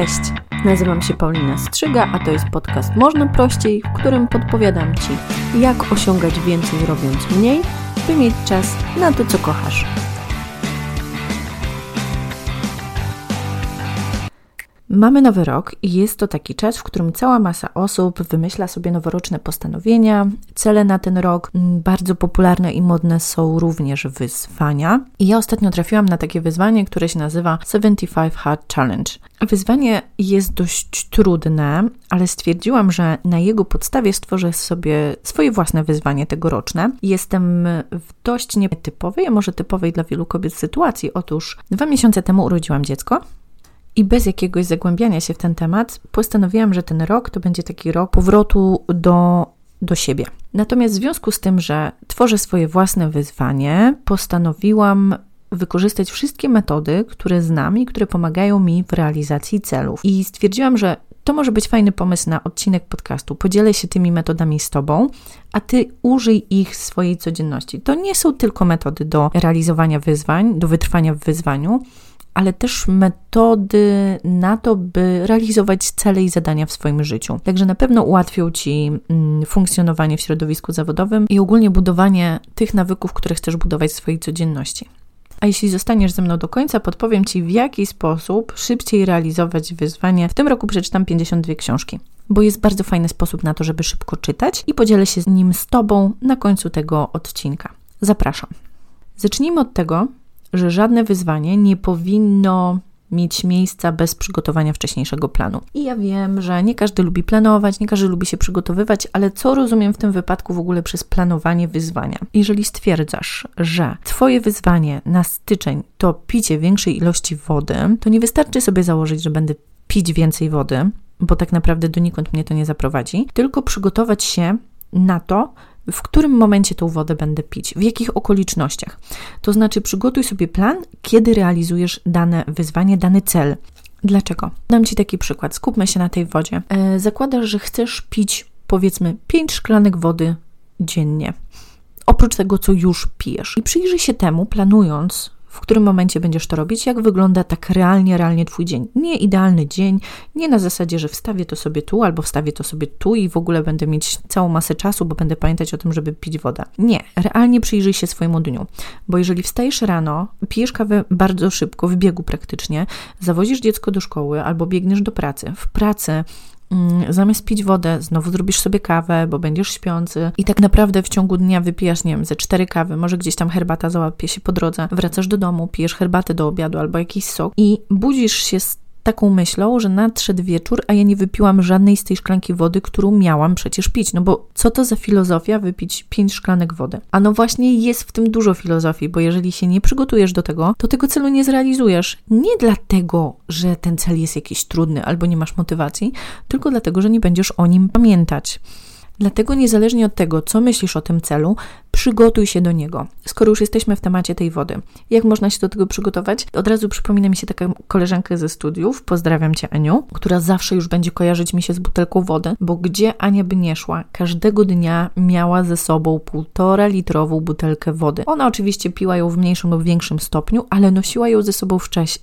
Cześć, nazywam się Paulina Strzyga, a to jest podcast Można Prościej, w którym podpowiadam Ci, jak osiągać więcej robiąc mniej, by mieć czas na to, co kochasz. Mamy nowy rok i jest to taki czas, w którym cała masa osób wymyśla sobie noworoczne postanowienia, cele na ten rok. Mm, bardzo popularne i modne są również wyzwania. I ja ostatnio trafiłam na takie wyzwanie, które się nazywa 75 Hard Challenge. Wyzwanie jest dość trudne, ale stwierdziłam, że na jego podstawie stworzę sobie swoje własne wyzwanie tegoroczne. Jestem w dość nietypowej, a może typowej dla wielu kobiet sytuacji. Otóż dwa miesiące temu urodziłam dziecko i bez jakiegoś zagłębiania się w ten temat, postanowiłam, że ten rok to będzie taki rok powrotu do, do siebie. Natomiast w związku z tym, że tworzę swoje własne wyzwanie, postanowiłam wykorzystać wszystkie metody, które znam i które pomagają mi w realizacji celów. I stwierdziłam, że to może być fajny pomysł na odcinek podcastu. Podzielę się tymi metodami z Tobą, a Ty użyj ich w swojej codzienności. To nie są tylko metody do realizowania wyzwań, do wytrwania w wyzwaniu ale też metody na to, by realizować cele i zadania w swoim życiu. Także na pewno ułatwią Ci mm, funkcjonowanie w środowisku zawodowym i ogólnie budowanie tych nawyków, które chcesz budować w swojej codzienności. A jeśli zostaniesz ze mną do końca, podpowiem Ci, w jaki sposób szybciej realizować wyzwanie. W tym roku przeczytam 52 książki, bo jest bardzo fajny sposób na to, żeby szybko czytać i podzielę się nim z Tobą na końcu tego odcinka. Zapraszam. Zacznijmy od tego, że żadne wyzwanie nie powinno mieć miejsca bez przygotowania wcześniejszego planu. I ja wiem, że nie każdy lubi planować, nie każdy lubi się przygotowywać, ale co rozumiem w tym wypadku w ogóle przez planowanie wyzwania? Jeżeli stwierdzasz, że Twoje wyzwanie na styczeń to picie większej ilości wody, to nie wystarczy sobie założyć, że będę pić więcej wody, bo tak naprawdę donikąd mnie to nie zaprowadzi, tylko przygotować się na to, w którym momencie tą wodę będę pić, w jakich okolicznościach. To znaczy, przygotuj sobie plan, kiedy realizujesz dane wyzwanie, dany cel. Dlaczego? Dam Ci taki przykład. Skupmy się na tej wodzie. E, zakładasz, że chcesz pić powiedzmy 5 szklanek wody dziennie. Oprócz tego, co już pijesz. I przyjrzyj się temu, planując w którym momencie będziesz to robić, jak wygląda tak realnie, realnie Twój dzień. Nie idealny dzień, nie na zasadzie, że wstawię to sobie tu albo wstawię to sobie tu i w ogóle będę mieć całą masę czasu, bo będę pamiętać o tym, żeby pić wodę. Nie, realnie przyjrzyj się swojemu dniu, bo jeżeli wstajesz rano, pijesz kawę bardzo szybko, w biegu praktycznie, zawozisz dziecko do szkoły albo biegniesz do pracy, w pracy zamiast pić wodę, znowu zrobisz sobie kawę, bo będziesz śpiący i tak naprawdę w ciągu dnia wypijasz, nie wiem, ze cztery kawy, może gdzieś tam herbata załapie się po drodze, wracasz do domu, pijesz herbatę do obiadu albo jakiś sok i budzisz się z taką myślą, że nadszedł wieczór, a ja nie wypiłam żadnej z tej szklanki wody, którą miałam przecież pić. No bo co to za filozofia wypić pięć szklanek wody? A no właśnie jest w tym dużo filozofii, bo jeżeli się nie przygotujesz do tego, to tego celu nie zrealizujesz. Nie dlatego, że ten cel jest jakiś trudny albo nie masz motywacji, tylko dlatego, że nie będziesz o nim pamiętać. Dlatego niezależnie od tego, co myślisz o tym celu, przygotuj się do niego. Skoro już jesteśmy w temacie tej wody, jak można się do tego przygotować? Od razu przypomina mi się taka koleżanka ze studiów, pozdrawiam Cię Aniu, która zawsze już będzie kojarzyć mi się z butelką wody, bo gdzie Ania by nie szła, każdego dnia miała ze sobą półtora litrową butelkę wody. Ona oczywiście piła ją w mniejszym lub większym stopniu, ale nosiła ją ze sobą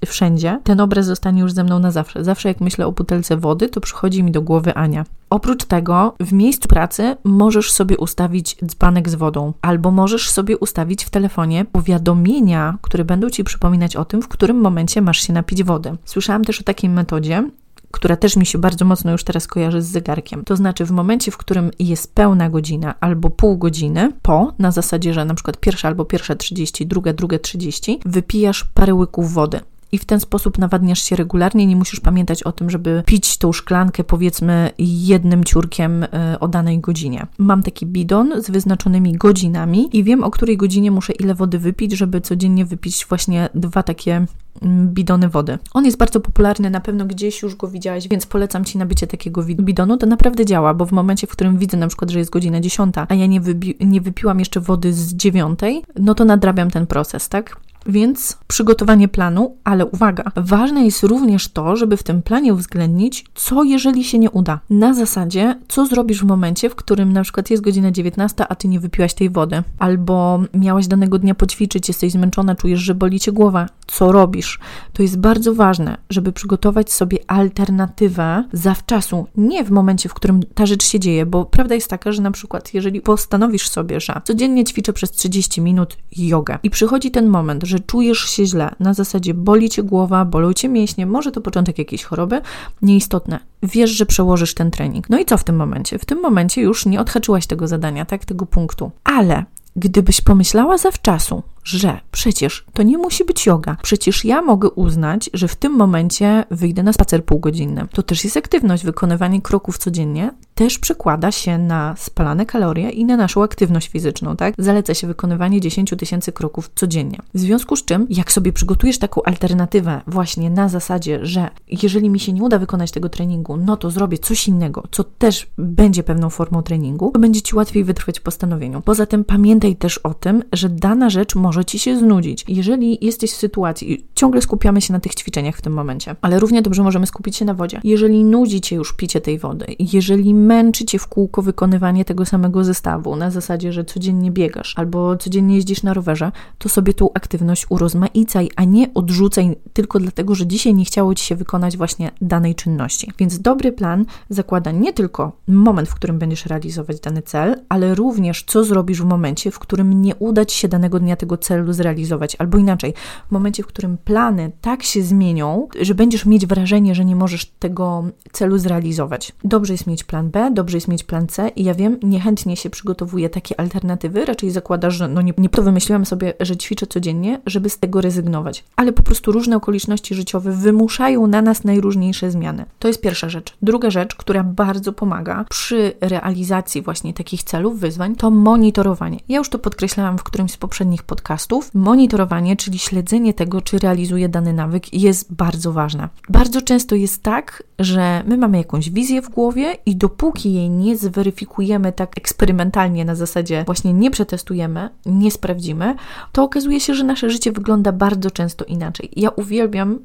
wszędzie. Ten obraz zostanie już ze mną na zawsze. Zawsze jak myślę o butelce wody, to przychodzi mi do głowy Ania. Oprócz tego, w miejscu pracy możesz sobie ustawić dzbanek z wodą, albo możesz sobie ustawić w telefonie powiadomienia, które będą ci przypominać o tym, w którym momencie masz się napić wody. Słyszałam też o takiej metodzie, która też mi się bardzo mocno już teraz kojarzy z zegarkiem. To znaczy, w momencie, w którym jest pełna godzina albo pół godziny po, na zasadzie, że na przykład pierwsza albo pierwsza 30, druga, druga 30, wypijasz parę łyków wody i w ten sposób nawadniasz się regularnie. Nie musisz pamiętać o tym, żeby pić tą szklankę, powiedzmy, jednym ciurkiem e, o danej godzinie. Mam taki bidon z wyznaczonymi godzinami i wiem, o której godzinie muszę ile wody wypić, żeby codziennie wypić właśnie dwa takie mm, bidony wody. On jest bardzo popularny, na pewno gdzieś już go widziałaś, więc polecam Ci nabycie takiego bidonu. To naprawdę działa, bo w momencie, w którym widzę na przykład, że jest godzina 10, a ja nie, nie wypiłam jeszcze wody z 9, no to nadrabiam ten proces, tak? Więc przygotowanie planu, ale uwaga, ważne jest również to, żeby w tym planie uwzględnić, co jeżeli się nie uda. Na zasadzie, co zrobisz w momencie, w którym na przykład jest godzina 19, a ty nie wypiłaś tej wody, albo miałaś danego dnia poćwiczyć, jesteś zmęczona, czujesz, że boli cię głowa. Co robisz? To jest bardzo ważne, żeby przygotować sobie alternatywę zawczasu, nie w momencie, w którym ta rzecz się dzieje, bo prawda jest taka, że na przykład, jeżeli postanowisz sobie, że codziennie ćwiczę przez 30 minut jogę i przychodzi ten moment, że czujesz się źle, na zasadzie boli cię głowa, bolą cię mięśnie, może to początek jakiejś choroby, nieistotne. Wiesz, że przełożysz ten trening. No i co w tym momencie? W tym momencie już nie odhaczyłaś tego zadania, tak, tego punktu. Ale gdybyś pomyślała zawczasu, że przecież to nie musi być yoga. Przecież ja mogę uznać, że w tym momencie wyjdę na spacer półgodzinny. To też jest aktywność, wykonywanie kroków codziennie też przekłada się na spalane kalorie i na naszą aktywność fizyczną, tak? Zaleca się wykonywanie 10 tysięcy kroków codziennie. W związku z czym, jak sobie przygotujesz taką alternatywę właśnie na zasadzie, że jeżeli mi się nie uda wykonać tego treningu, no to zrobię coś innego, co też będzie pewną formą treningu, to będzie Ci łatwiej wytrwać w postanowieniu. Poza tym pamiętaj też o tym, że dana rzecz może może ci się znudzić. Jeżeli jesteś w sytuacji, ciągle skupiamy się na tych ćwiczeniach w tym momencie, ale równie dobrze możemy skupić się na wodzie. Jeżeli nudzi cię już picie tej wody, jeżeli męczy cię w kółko wykonywanie tego samego zestawu, na zasadzie, że codziennie biegasz albo codziennie jeździsz na rowerze, to sobie tą aktywność urozmaicaj, a nie odrzucaj tylko dlatego, że dzisiaj nie chciało ci się wykonać właśnie danej czynności. Więc dobry plan zakłada nie tylko moment, w którym będziesz realizować dany cel, ale również co zrobisz w momencie, w którym nie uda ci się danego dnia tego celu zrealizować. Albo inaczej, w momencie, w którym plany tak się zmienią, że będziesz mieć wrażenie, że nie możesz tego celu zrealizować. Dobrze jest mieć plan B, dobrze jest mieć plan C i ja wiem, niechętnie się przygotowuje takie alternatywy, raczej zakładasz, że no nie, nie to wymyśliłam sobie, że ćwiczę codziennie, żeby z tego rezygnować. Ale po prostu różne okoliczności życiowe wymuszają na nas najróżniejsze zmiany. To jest pierwsza rzecz. Druga rzecz, która bardzo pomaga przy realizacji właśnie takich celów, wyzwań, to monitorowanie. Ja już to podkreślałam w którymś z poprzednich podcastów, podcastów, monitorowanie, czyli śledzenie tego, czy realizuje dany nawyk, jest bardzo ważne. Bardzo często jest tak, że my mamy jakąś wizję w głowie i dopóki jej nie zweryfikujemy tak eksperymentalnie na zasadzie właśnie nie przetestujemy, nie sprawdzimy, to okazuje się, że nasze życie wygląda bardzo często inaczej. Ja uwielbiam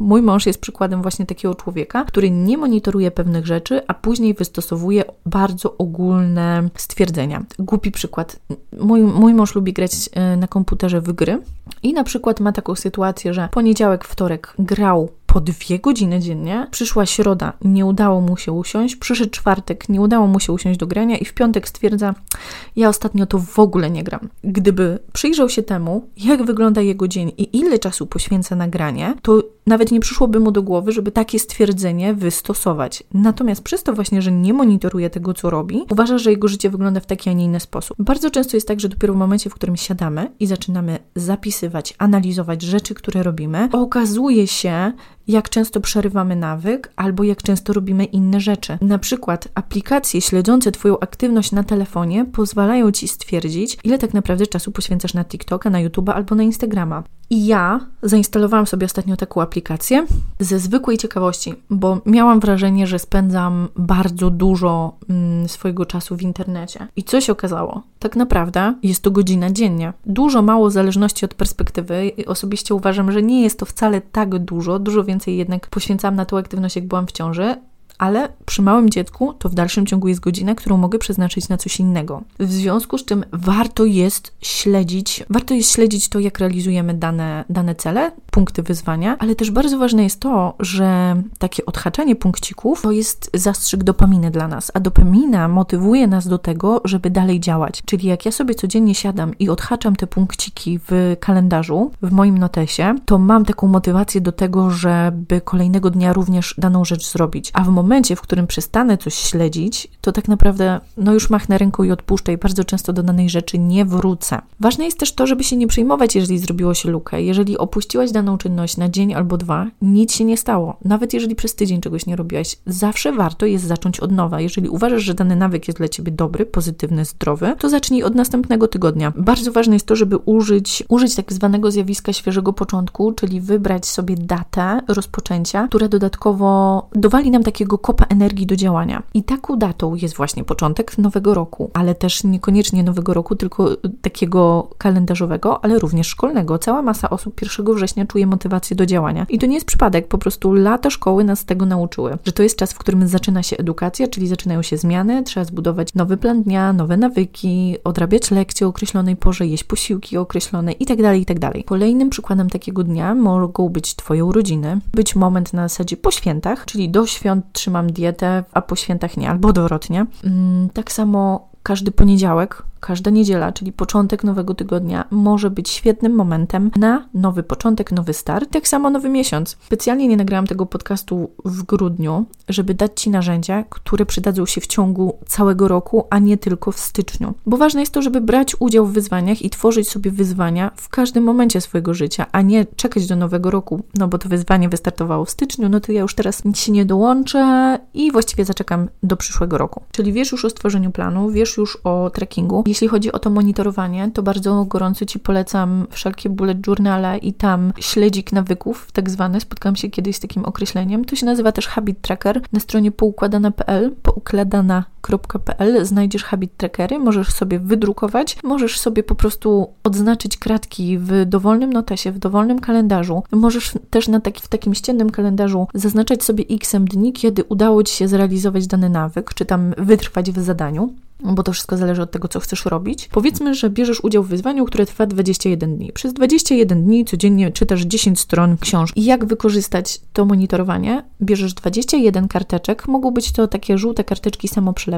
Mój mąż jest przykładem właśnie takiego człowieka, który nie monitoruje pewnych rzeczy, a później wystosowuje bardzo ogólne stwierdzenia. Głupi przykład. Mój, mój mąż lubi grać e, na komputerze w gry i na przykład ma taką sytuację, że poniedziałek, wtorek grał po dwie godziny dziennie. Przyszła środa, nie udało mu się usiąść. Przyszedł czwartek, nie udało mu się usiąść do grania, i w piątek stwierdza: Ja ostatnio to w ogóle nie gram. Gdyby przyjrzał się temu, jak wygląda jego dzień i ile czasu poświęca na granie, to nawet nie przyszłoby mu do głowy, żeby takie stwierdzenie wystosować. Natomiast przez to właśnie, że nie monitoruje tego, co robi, uważa, że jego życie wygląda w taki, a nie inny sposób. Bardzo często jest tak, że dopiero w momencie, w którym siadamy i zaczynamy zapisywać, analizować rzeczy, które robimy, okazuje się, jak często przerywamy nawyk albo jak często robimy inne rzeczy. Na przykład aplikacje śledzące Twoją aktywność na telefonie pozwalają Ci stwierdzić, ile tak naprawdę czasu poświęcasz na TikToka, na YouTube'a albo na Instagrama. I ja zainstalowałam sobie ostatnio taką aplikację ze zwykłej ciekawości, bo miałam wrażenie, że spędzam bardzo dużo mm, swojego czasu w internecie. I co się okazało? Tak naprawdę jest to godzina dziennie. Dużo, mało zależności od perspektywy. Osobiście uważam, że nie jest to wcale tak dużo, dużo więcej jednak poświęcam na tą aktywność, jak byłam w ciąży, ale przy małym dziecku to w dalszym ciągu jest godzina, którą mogę przeznaczyć na coś innego. W związku z czym warto jest śledzić, warto jest śledzić to, jak realizujemy dane, dane cele, punkty wyzwania, ale też bardzo ważne jest to, że takie odhaczanie punkcików to jest zastrzyk dopaminy dla nas, a dopamina motywuje nas do tego, żeby dalej działać. Czyli jak ja sobie codziennie siadam i odhaczam te punkciki w kalendarzu, w moim notesie, to mam taką motywację do tego, żeby kolejnego dnia również daną rzecz zrobić. A w momencie, momencie, w którym przestanę coś śledzić, to tak naprawdę no już machnę ręką i odpuszczę i bardzo często do danej rzeczy nie wrócę. Ważne jest też to, żeby się nie przejmować, jeżeli zrobiło się lukę. Jeżeli opuściłaś daną czynność na dzień albo dwa, nic się nie stało. Nawet jeżeli przez tydzień czegoś nie robiłaś, zawsze warto jest zacząć od nowa. Jeżeli uważasz, że dany nawyk jest dla ciebie dobry, pozytywny, zdrowy, to zacznij od następnego tygodnia. Bardzo ważne jest to, żeby użyć, użyć tak zwanego zjawiska świeżego początku, czyli wybrać sobie datę rozpoczęcia, która dodatkowo dowali nam takiego kopa energii do działania. I taką datą jest właśnie początek nowego roku, ale też niekoniecznie nowego roku, tylko takiego kalendarzowego, ale również szkolnego. Cała masa osób 1 września czuje motywację do działania. I to nie jest przypadek, po prostu lata szkoły nas tego nauczyły, że to jest czas, w którym zaczyna się edukacja, czyli zaczynają się zmiany, trzeba zbudować nowy plan dnia, nowe nawyki, odrabiać lekcje o określonej porze, jeść posiłki określone itd., tak itd. Tak Kolejnym przykładem takiego dnia mogą być Twoje urodziny, być moment na zasadzie po świętach, czyli do świąt trzymam dietę, a po świętach nie, albo odwrotnie. Mm, tak samo każdy poniedziałek Każda niedziela, czyli początek nowego tygodnia, może być świetnym momentem na nowy początek, nowy start, tak samo nowy miesiąc. Specjalnie nie nagrałam tego podcastu w grudniu, żeby dać Ci narzędzia, które przydadzą się w ciągu całego roku, a nie tylko w styczniu. Bo ważne jest to, żeby brać udział w wyzwaniach i tworzyć sobie wyzwania w każdym momencie swojego życia, a nie czekać do nowego roku, no bo to wyzwanie wystartowało w styczniu, no to ja już teraz nic się nie dołączę i właściwie zaczekam do przyszłego roku. Czyli wiesz już o stworzeniu planu, wiesz już o trekkingu, jeśli chodzi o to monitorowanie, to bardzo gorąco Ci polecam wszelkie bullet journale i tam śledzik nawyków, tak zwany. Spotkałam się kiedyś z takim określeniem. To się nazywa też habit tracker. Na stronie poukładana.pl, poukładana.pl znajdziesz habit trackery, możesz sobie wydrukować, możesz sobie po prostu odznaczyć kratki w dowolnym notesie, w dowolnym kalendarzu. Możesz też na taki, w takim ściennym kalendarzu zaznaczać sobie x dni, kiedy udało Ci się zrealizować dany nawyk, czy tam wytrwać w zadaniu bo to wszystko zależy od tego, co chcesz robić. Powiedzmy, że bierzesz udział w wyzwaniu, które trwa 21 dni. Przez 21 dni codziennie czytasz 10 stron książki. Jak wykorzystać to monitorowanie? Bierzesz 21 karteczek, mogą być to takie żółte karteczki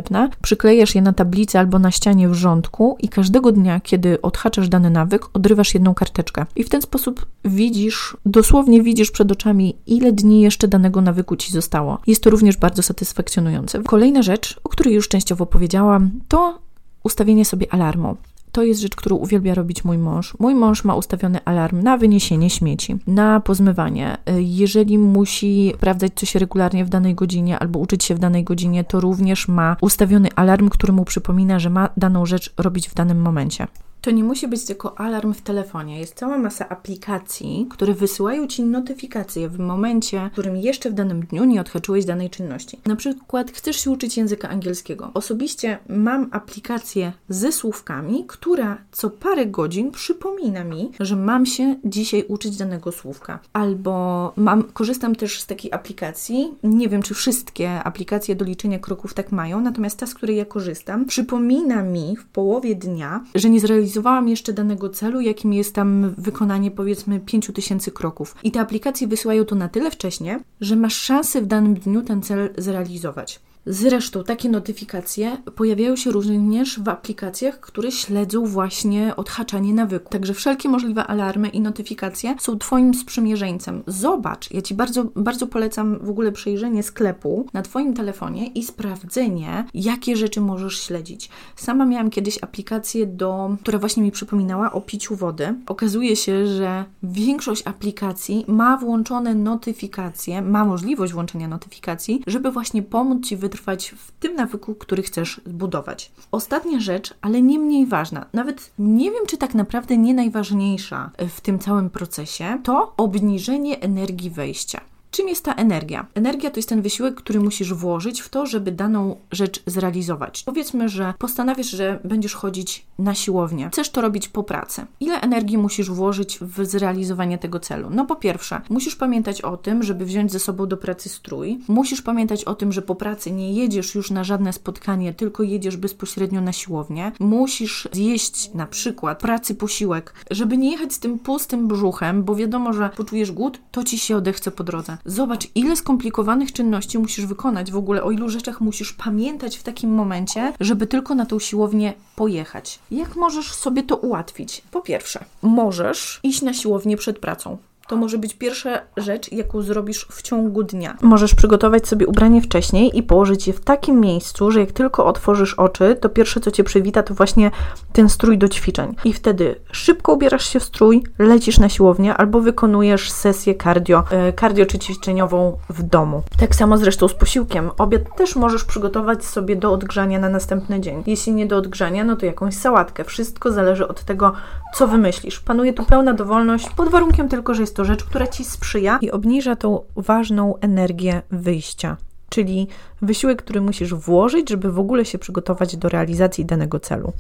samoprzylepne, przyklejasz je na tablicy albo na ścianie w rządku i każdego dnia, kiedy odhaczasz dany nawyk, odrywasz jedną karteczkę. I w ten sposób widzisz, dosłownie widzisz przed oczami, ile dni jeszcze danego nawyku ci zostało. Jest to również bardzo satysfakcjonujące. Kolejna rzecz, o której już częściowo powiedziałam, to ustawienie sobie alarmu. To jest rzecz, którą uwielbia robić mój mąż. Mój mąż ma ustawiony alarm na wyniesienie śmieci, na pozmywanie. Jeżeli musi sprawdzać coś regularnie w danej godzinie albo uczyć się w danej godzinie, to również ma ustawiony alarm, który mu przypomina, że ma daną rzecz robić w danym momencie. To nie musi być tylko alarm w telefonie. Jest cała masa aplikacji, które wysyłają Ci notyfikacje w momencie, w którym jeszcze w danym dniu nie odhaczyłeś danej czynności. Na przykład chcesz się uczyć języka angielskiego. Osobiście mam aplikację ze słówkami, która co parę godzin przypomina mi, że mam się dzisiaj uczyć danego słówka. Albo mam, korzystam też z takiej aplikacji, nie wiem czy wszystkie aplikacje do liczenia kroków tak mają, natomiast ta, z której ja korzystam, przypomina mi w połowie dnia, że nie zrealizowałam zrealizowałam jeszcze danego celu, jakim jest tam wykonanie powiedzmy 5000 kroków. I te aplikacje wysyłają to na tyle wcześnie, że masz szansę w danym dniu ten cel zrealizować. Zresztą takie notyfikacje pojawiają się również w aplikacjach, które śledzą właśnie odhaczanie nawyku. Także wszelkie możliwe alarmy i notyfikacje są Twoim sprzymierzeńcem. Zobacz, ja Ci bardzo, bardzo polecam w ogóle przejrzenie sklepu na Twoim telefonie i sprawdzenie, jakie rzeczy możesz śledzić. Sama miałam kiedyś aplikację, do, która właśnie mi przypominała o piciu wody. Okazuje się, że większość aplikacji ma włączone notyfikacje, ma możliwość włączenia notyfikacji, żeby właśnie pomóc Ci wytrwać wytrwać w tym nawyku, który chcesz zbudować. Ostatnia rzecz, ale nie mniej ważna, nawet nie wiem, czy tak naprawdę nie najważniejsza w tym całym procesie, to obniżenie energii wejścia. Czym jest ta energia? Energia to jest ten wysiłek, który musisz włożyć w to, żeby daną rzecz zrealizować. Powiedzmy, że postanawiasz, że będziesz chodzić na siłownię. Chcesz to robić po pracy. Ile energii musisz włożyć w zrealizowanie tego celu? No po pierwsze, musisz pamiętać o tym, żeby wziąć ze sobą do pracy strój. Musisz pamiętać o tym, że po pracy nie jedziesz już na żadne spotkanie, tylko jedziesz bezpośrednio na siłownię. Musisz zjeść na przykład pracy posiłek, żeby nie jechać z tym pustym brzuchem, bo wiadomo, że poczujesz głód, to ci się odechce po drodze. Zobacz, ile skomplikowanych czynności musisz wykonać, w ogóle o ilu rzeczach musisz pamiętać w takim momencie, żeby tylko na tą siłownię pojechać. Jak możesz sobie to ułatwić? Po pierwsze, możesz iść na siłownię przed pracą. To może być pierwsza rzecz, jaką zrobisz w ciągu dnia. Możesz przygotować sobie ubranie wcześniej i położyć je w takim miejscu, że jak tylko otworzysz oczy, to pierwsze co cię przywita to właśnie ten strój do ćwiczeń. I wtedy szybko ubierasz się w strój, lecisz na siłownię albo wykonujesz sesję cardio, e, cardio czy ćwiczeniową w domu. Tak samo zresztą z posiłkiem. Obiad też możesz przygotować sobie do odgrzania na następny dzień. Jeśli nie do odgrzania, no to jakąś sałatkę. Wszystko zależy od tego, co wymyślisz. Panuje tu pełna dowolność, pod warunkiem tylko, że jest to rzecz, która ci sprzyja i obniża tą ważną energię wyjścia. czyli wysiłek, który musisz włożyć, żeby w ogóle się przygotować do realizacji danego celu.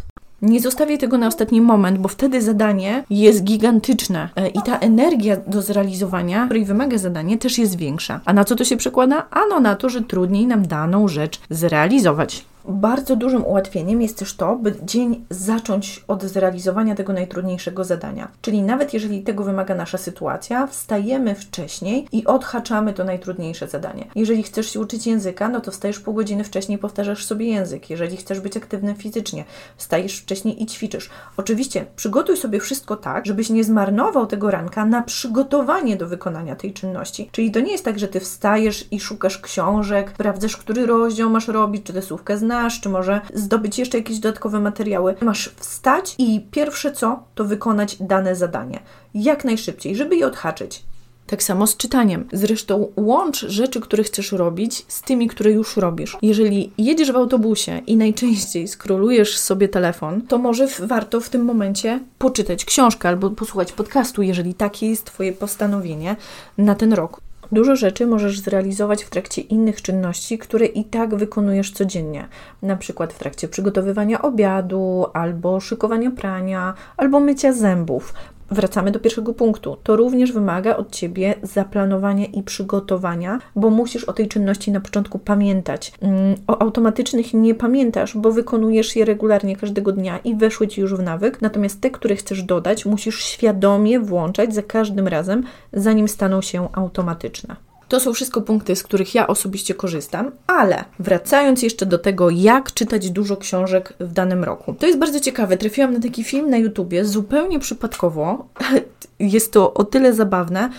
Nie zostawię tego na ostatni moment, bo wtedy zadanie jest gigantyczne e, i ta energia do zrealizowania, której wymaga zadanie, też jest większa. A na co to się przekłada? Ano na to, że trudniej nam daną rzecz zrealizować. Bardzo dużym ułatwieniem jest też to, by dzień zacząć od zrealizowania tego najtrudniejszego zadania. Czyli nawet jeżeli tego wymaga nasza sytuacja, wstajemy wcześniej i odhaczamy to najtrudniejsze zadanie. Jeżeli chcesz się uczyć języka, no to wstajesz pół godziny wcześniej powtarzasz sobie język. Jeżeli chcesz być aktywny fizycznie, wstajesz wcześniej i ćwiczysz. Oczywiście przygotuj sobie wszystko tak, żebyś nie zmarnował tego ranka na przygotowanie do wykonania tej czynności. Czyli to nie jest tak, że ty wstajesz i szukasz książek, sprawdzasz, który rozdział masz robić, czy tę słówkę znasz, znasz, czy może zdobyć jeszcze jakieś dodatkowe materiały. Masz wstać i pierwsze co, to wykonać dane zadanie. Jak najszybciej, żeby je odhaczyć. Tak samo z czytaniem. Zresztą łącz rzeczy, które chcesz robić, z tymi, które już robisz. Jeżeli jedziesz w autobusie i najczęściej skrolujesz sobie telefon, to może warto w tym momencie poczytać książkę albo posłuchać podcastu, jeżeli takie jest Twoje postanowienie na ten rok. Dużo rzeczy możesz zrealizować w trakcie innych czynności, które i tak wykonujesz codziennie, na przykład w trakcie przygotowywania obiadu, albo szykowania prania, albo mycia zębów wracamy do pierwszego punktu. To również wymaga od ciebie zaplanowania i przygotowania, bo musisz o tej czynności na początku pamiętać. Mm, o automatycznych nie pamiętasz, bo wykonujesz je regularnie każdego dnia i weszły ci już w nawyk. Natomiast te, które chcesz dodać, musisz świadomie włączać za każdym razem, zanim staną się automatyczne. To są wszystko punkty, z których ja osobiście korzystam, ale wracając jeszcze do tego, jak czytać dużo książek w danym roku. To jest bardzo ciekawe. Trafiłam na taki film na YouTubie zupełnie przypadkowo. Jest to o tyle zabawne,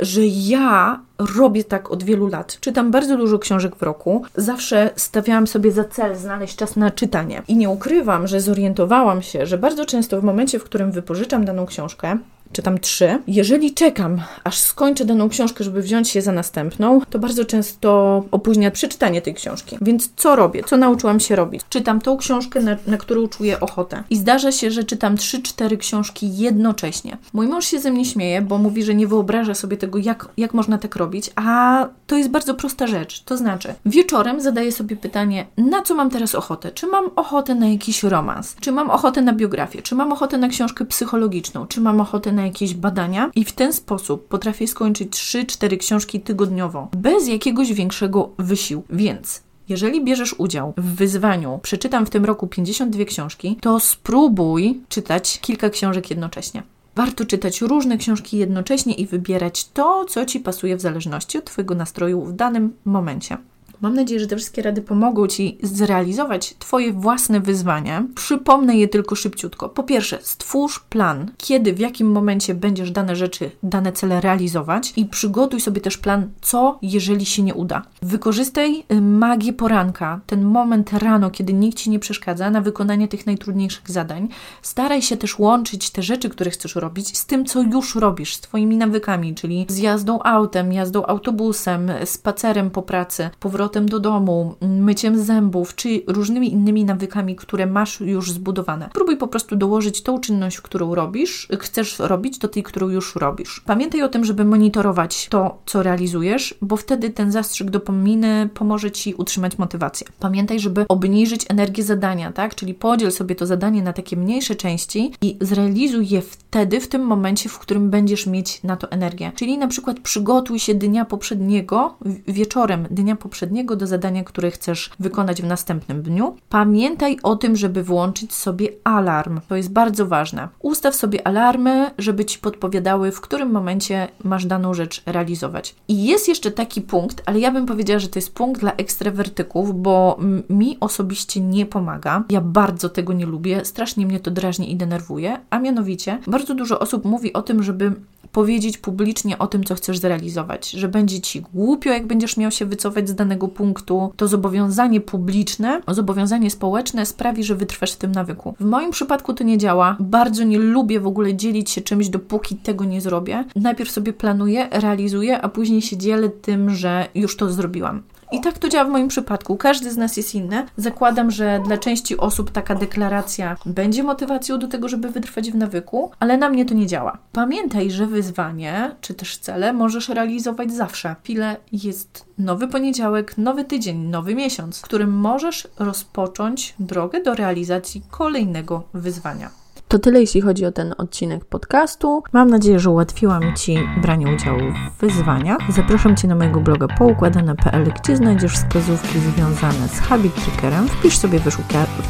że ja robię tak od wielu lat. Czytam bardzo dużo książek w roku. Zawsze stawiałam sobie za cel znaleźć czas na czytanie. I nie ukrywam, że zorientowałam się, że bardzo często w momencie, w którym wypożyczam daną książkę, czytam trzy. Jeżeli czekam, aż skończę daną książkę, żeby wziąć się za następną, to bardzo często opóźnia przeczytanie tej książki. Więc co robię? Co nauczyłam się robić? Czytam tą książkę, na, na którą czuję ochotę. I zdarza się, że czytam trzy, cztery książki jednocześnie. Mój mąż się ze mnie śmieje, bo mówi, że nie wyobraża sobie tego, jak, jak można tak robić, a to jest bardzo prosta rzecz. To znaczy, wieczorem zadaję sobie pytanie, na co mam teraz ochotę? Czy mam ochotę na jakiś romans? Czy mam ochotę na biografię? Czy mam ochotę na książkę psychologiczną? Czy mam ochotę na na jakieś badania i w ten sposób potrafię skończyć 3-4 książki tygodniowo bez jakiegoś większego wysiłku. Więc jeżeli bierzesz udział w wyzwaniu, przeczytam w tym roku 52 książki, to spróbuj czytać kilka książek jednocześnie. Warto czytać różne książki jednocześnie i wybierać to, co Ci pasuje w zależności od Twojego nastroju w danym momencie. Mam nadzieję, że te wszystkie rady pomogą Ci zrealizować Twoje własne wyzwanie. Przypomnę je tylko szybciutko. Po pierwsze, stwórz plan, kiedy, w jakim momencie będziesz dane rzeczy, dane cele realizować i przygotuj sobie też plan, co jeżeli się nie uda. Wykorzystaj y, magię poranka, ten moment rano, kiedy nikt Ci nie przeszkadza na wykonanie tych najtrudniejszych zadań. Staraj się też łączyć te rzeczy, które chcesz robić, z tym, co już robisz, z Twoimi nawykami, czyli z jazdą autem, jazdą autobusem, spacerem po pracy, powrotem powrotem do domu, myciem zębów, czy różnymi innymi nawykami, które masz już zbudowane. Próbuj po prostu dołożyć tą czynność, którą robisz, chcesz robić, do tej, którą już robisz. Pamiętaj o tym, żeby monitorować to, co realizujesz, bo wtedy ten zastrzyk dopaminy pomoże Ci utrzymać motywację. Pamiętaj, żeby obniżyć energię zadania, tak? Czyli podziel sobie to zadanie na takie mniejsze części i zrealizuj je wtedy, w tym momencie, w którym będziesz mieć na to energię. Czyli na przykład przygotuj się dnia poprzedniego, wieczorem dnia poprzedniego, do zadania, które chcesz wykonać w następnym dniu. Pamiętaj o tym, żeby włączyć sobie alarm. To jest bardzo ważne. Ustaw sobie alarmy, żeby ci podpowiadały, w którym momencie masz daną rzecz realizować. I jest jeszcze taki punkt, ale ja bym powiedziała, że to jest punkt dla ekstrawertyków, bo mi osobiście nie pomaga. Ja bardzo tego nie lubię, strasznie mnie to drażni i denerwuje, a mianowicie bardzo dużo osób mówi o tym, żeby powiedzieć publicznie o tym, co chcesz zrealizować, że będzie ci głupio, jak będziesz miał się wycofać z danego punktu. To zobowiązanie publiczne, zobowiązanie społeczne sprawi, że wytrwasz w tym nawyku. W moim przypadku to nie działa. Bardzo nie lubię w ogóle dzielić się czymś, dopóki tego nie zrobię. Najpierw sobie planuję, realizuję, a później się dzielę tym, że już to zrobiłam. I tak to działa w moim przypadku. Każdy z nas jest inny. Zakładam, że dla części osób taka deklaracja będzie motywacją do tego, żeby wytrwać w nawyku, ale na mnie to nie działa. Pamiętaj, że wyzwanie czy też cele możesz realizować zawsze. Chwilę jest nowy poniedziałek, nowy tydzień, nowy miesiąc, w którym możesz rozpocząć drogę do realizacji kolejnego wyzwania. To tyle, jeśli chodzi o ten odcinek podcastu. Mam nadzieję, że ułatwiłam Ci branie udziału w wyzwaniach. Zapraszam Cię na mojego bloga poukładane.pl, gdzie znajdziesz wskazówki związane z Habit Trackerem. Wpisz sobie w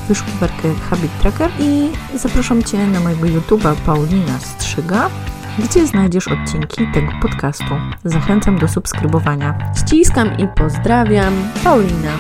wyszukiwarkę Habit Tracker i zapraszam Cię na mojego YouTube'a Paulina Strzyga gdzie znajdziesz odcinki tego podcastu. Zachęcam do subskrybowania. Ściskam i pozdrawiam, Paulina.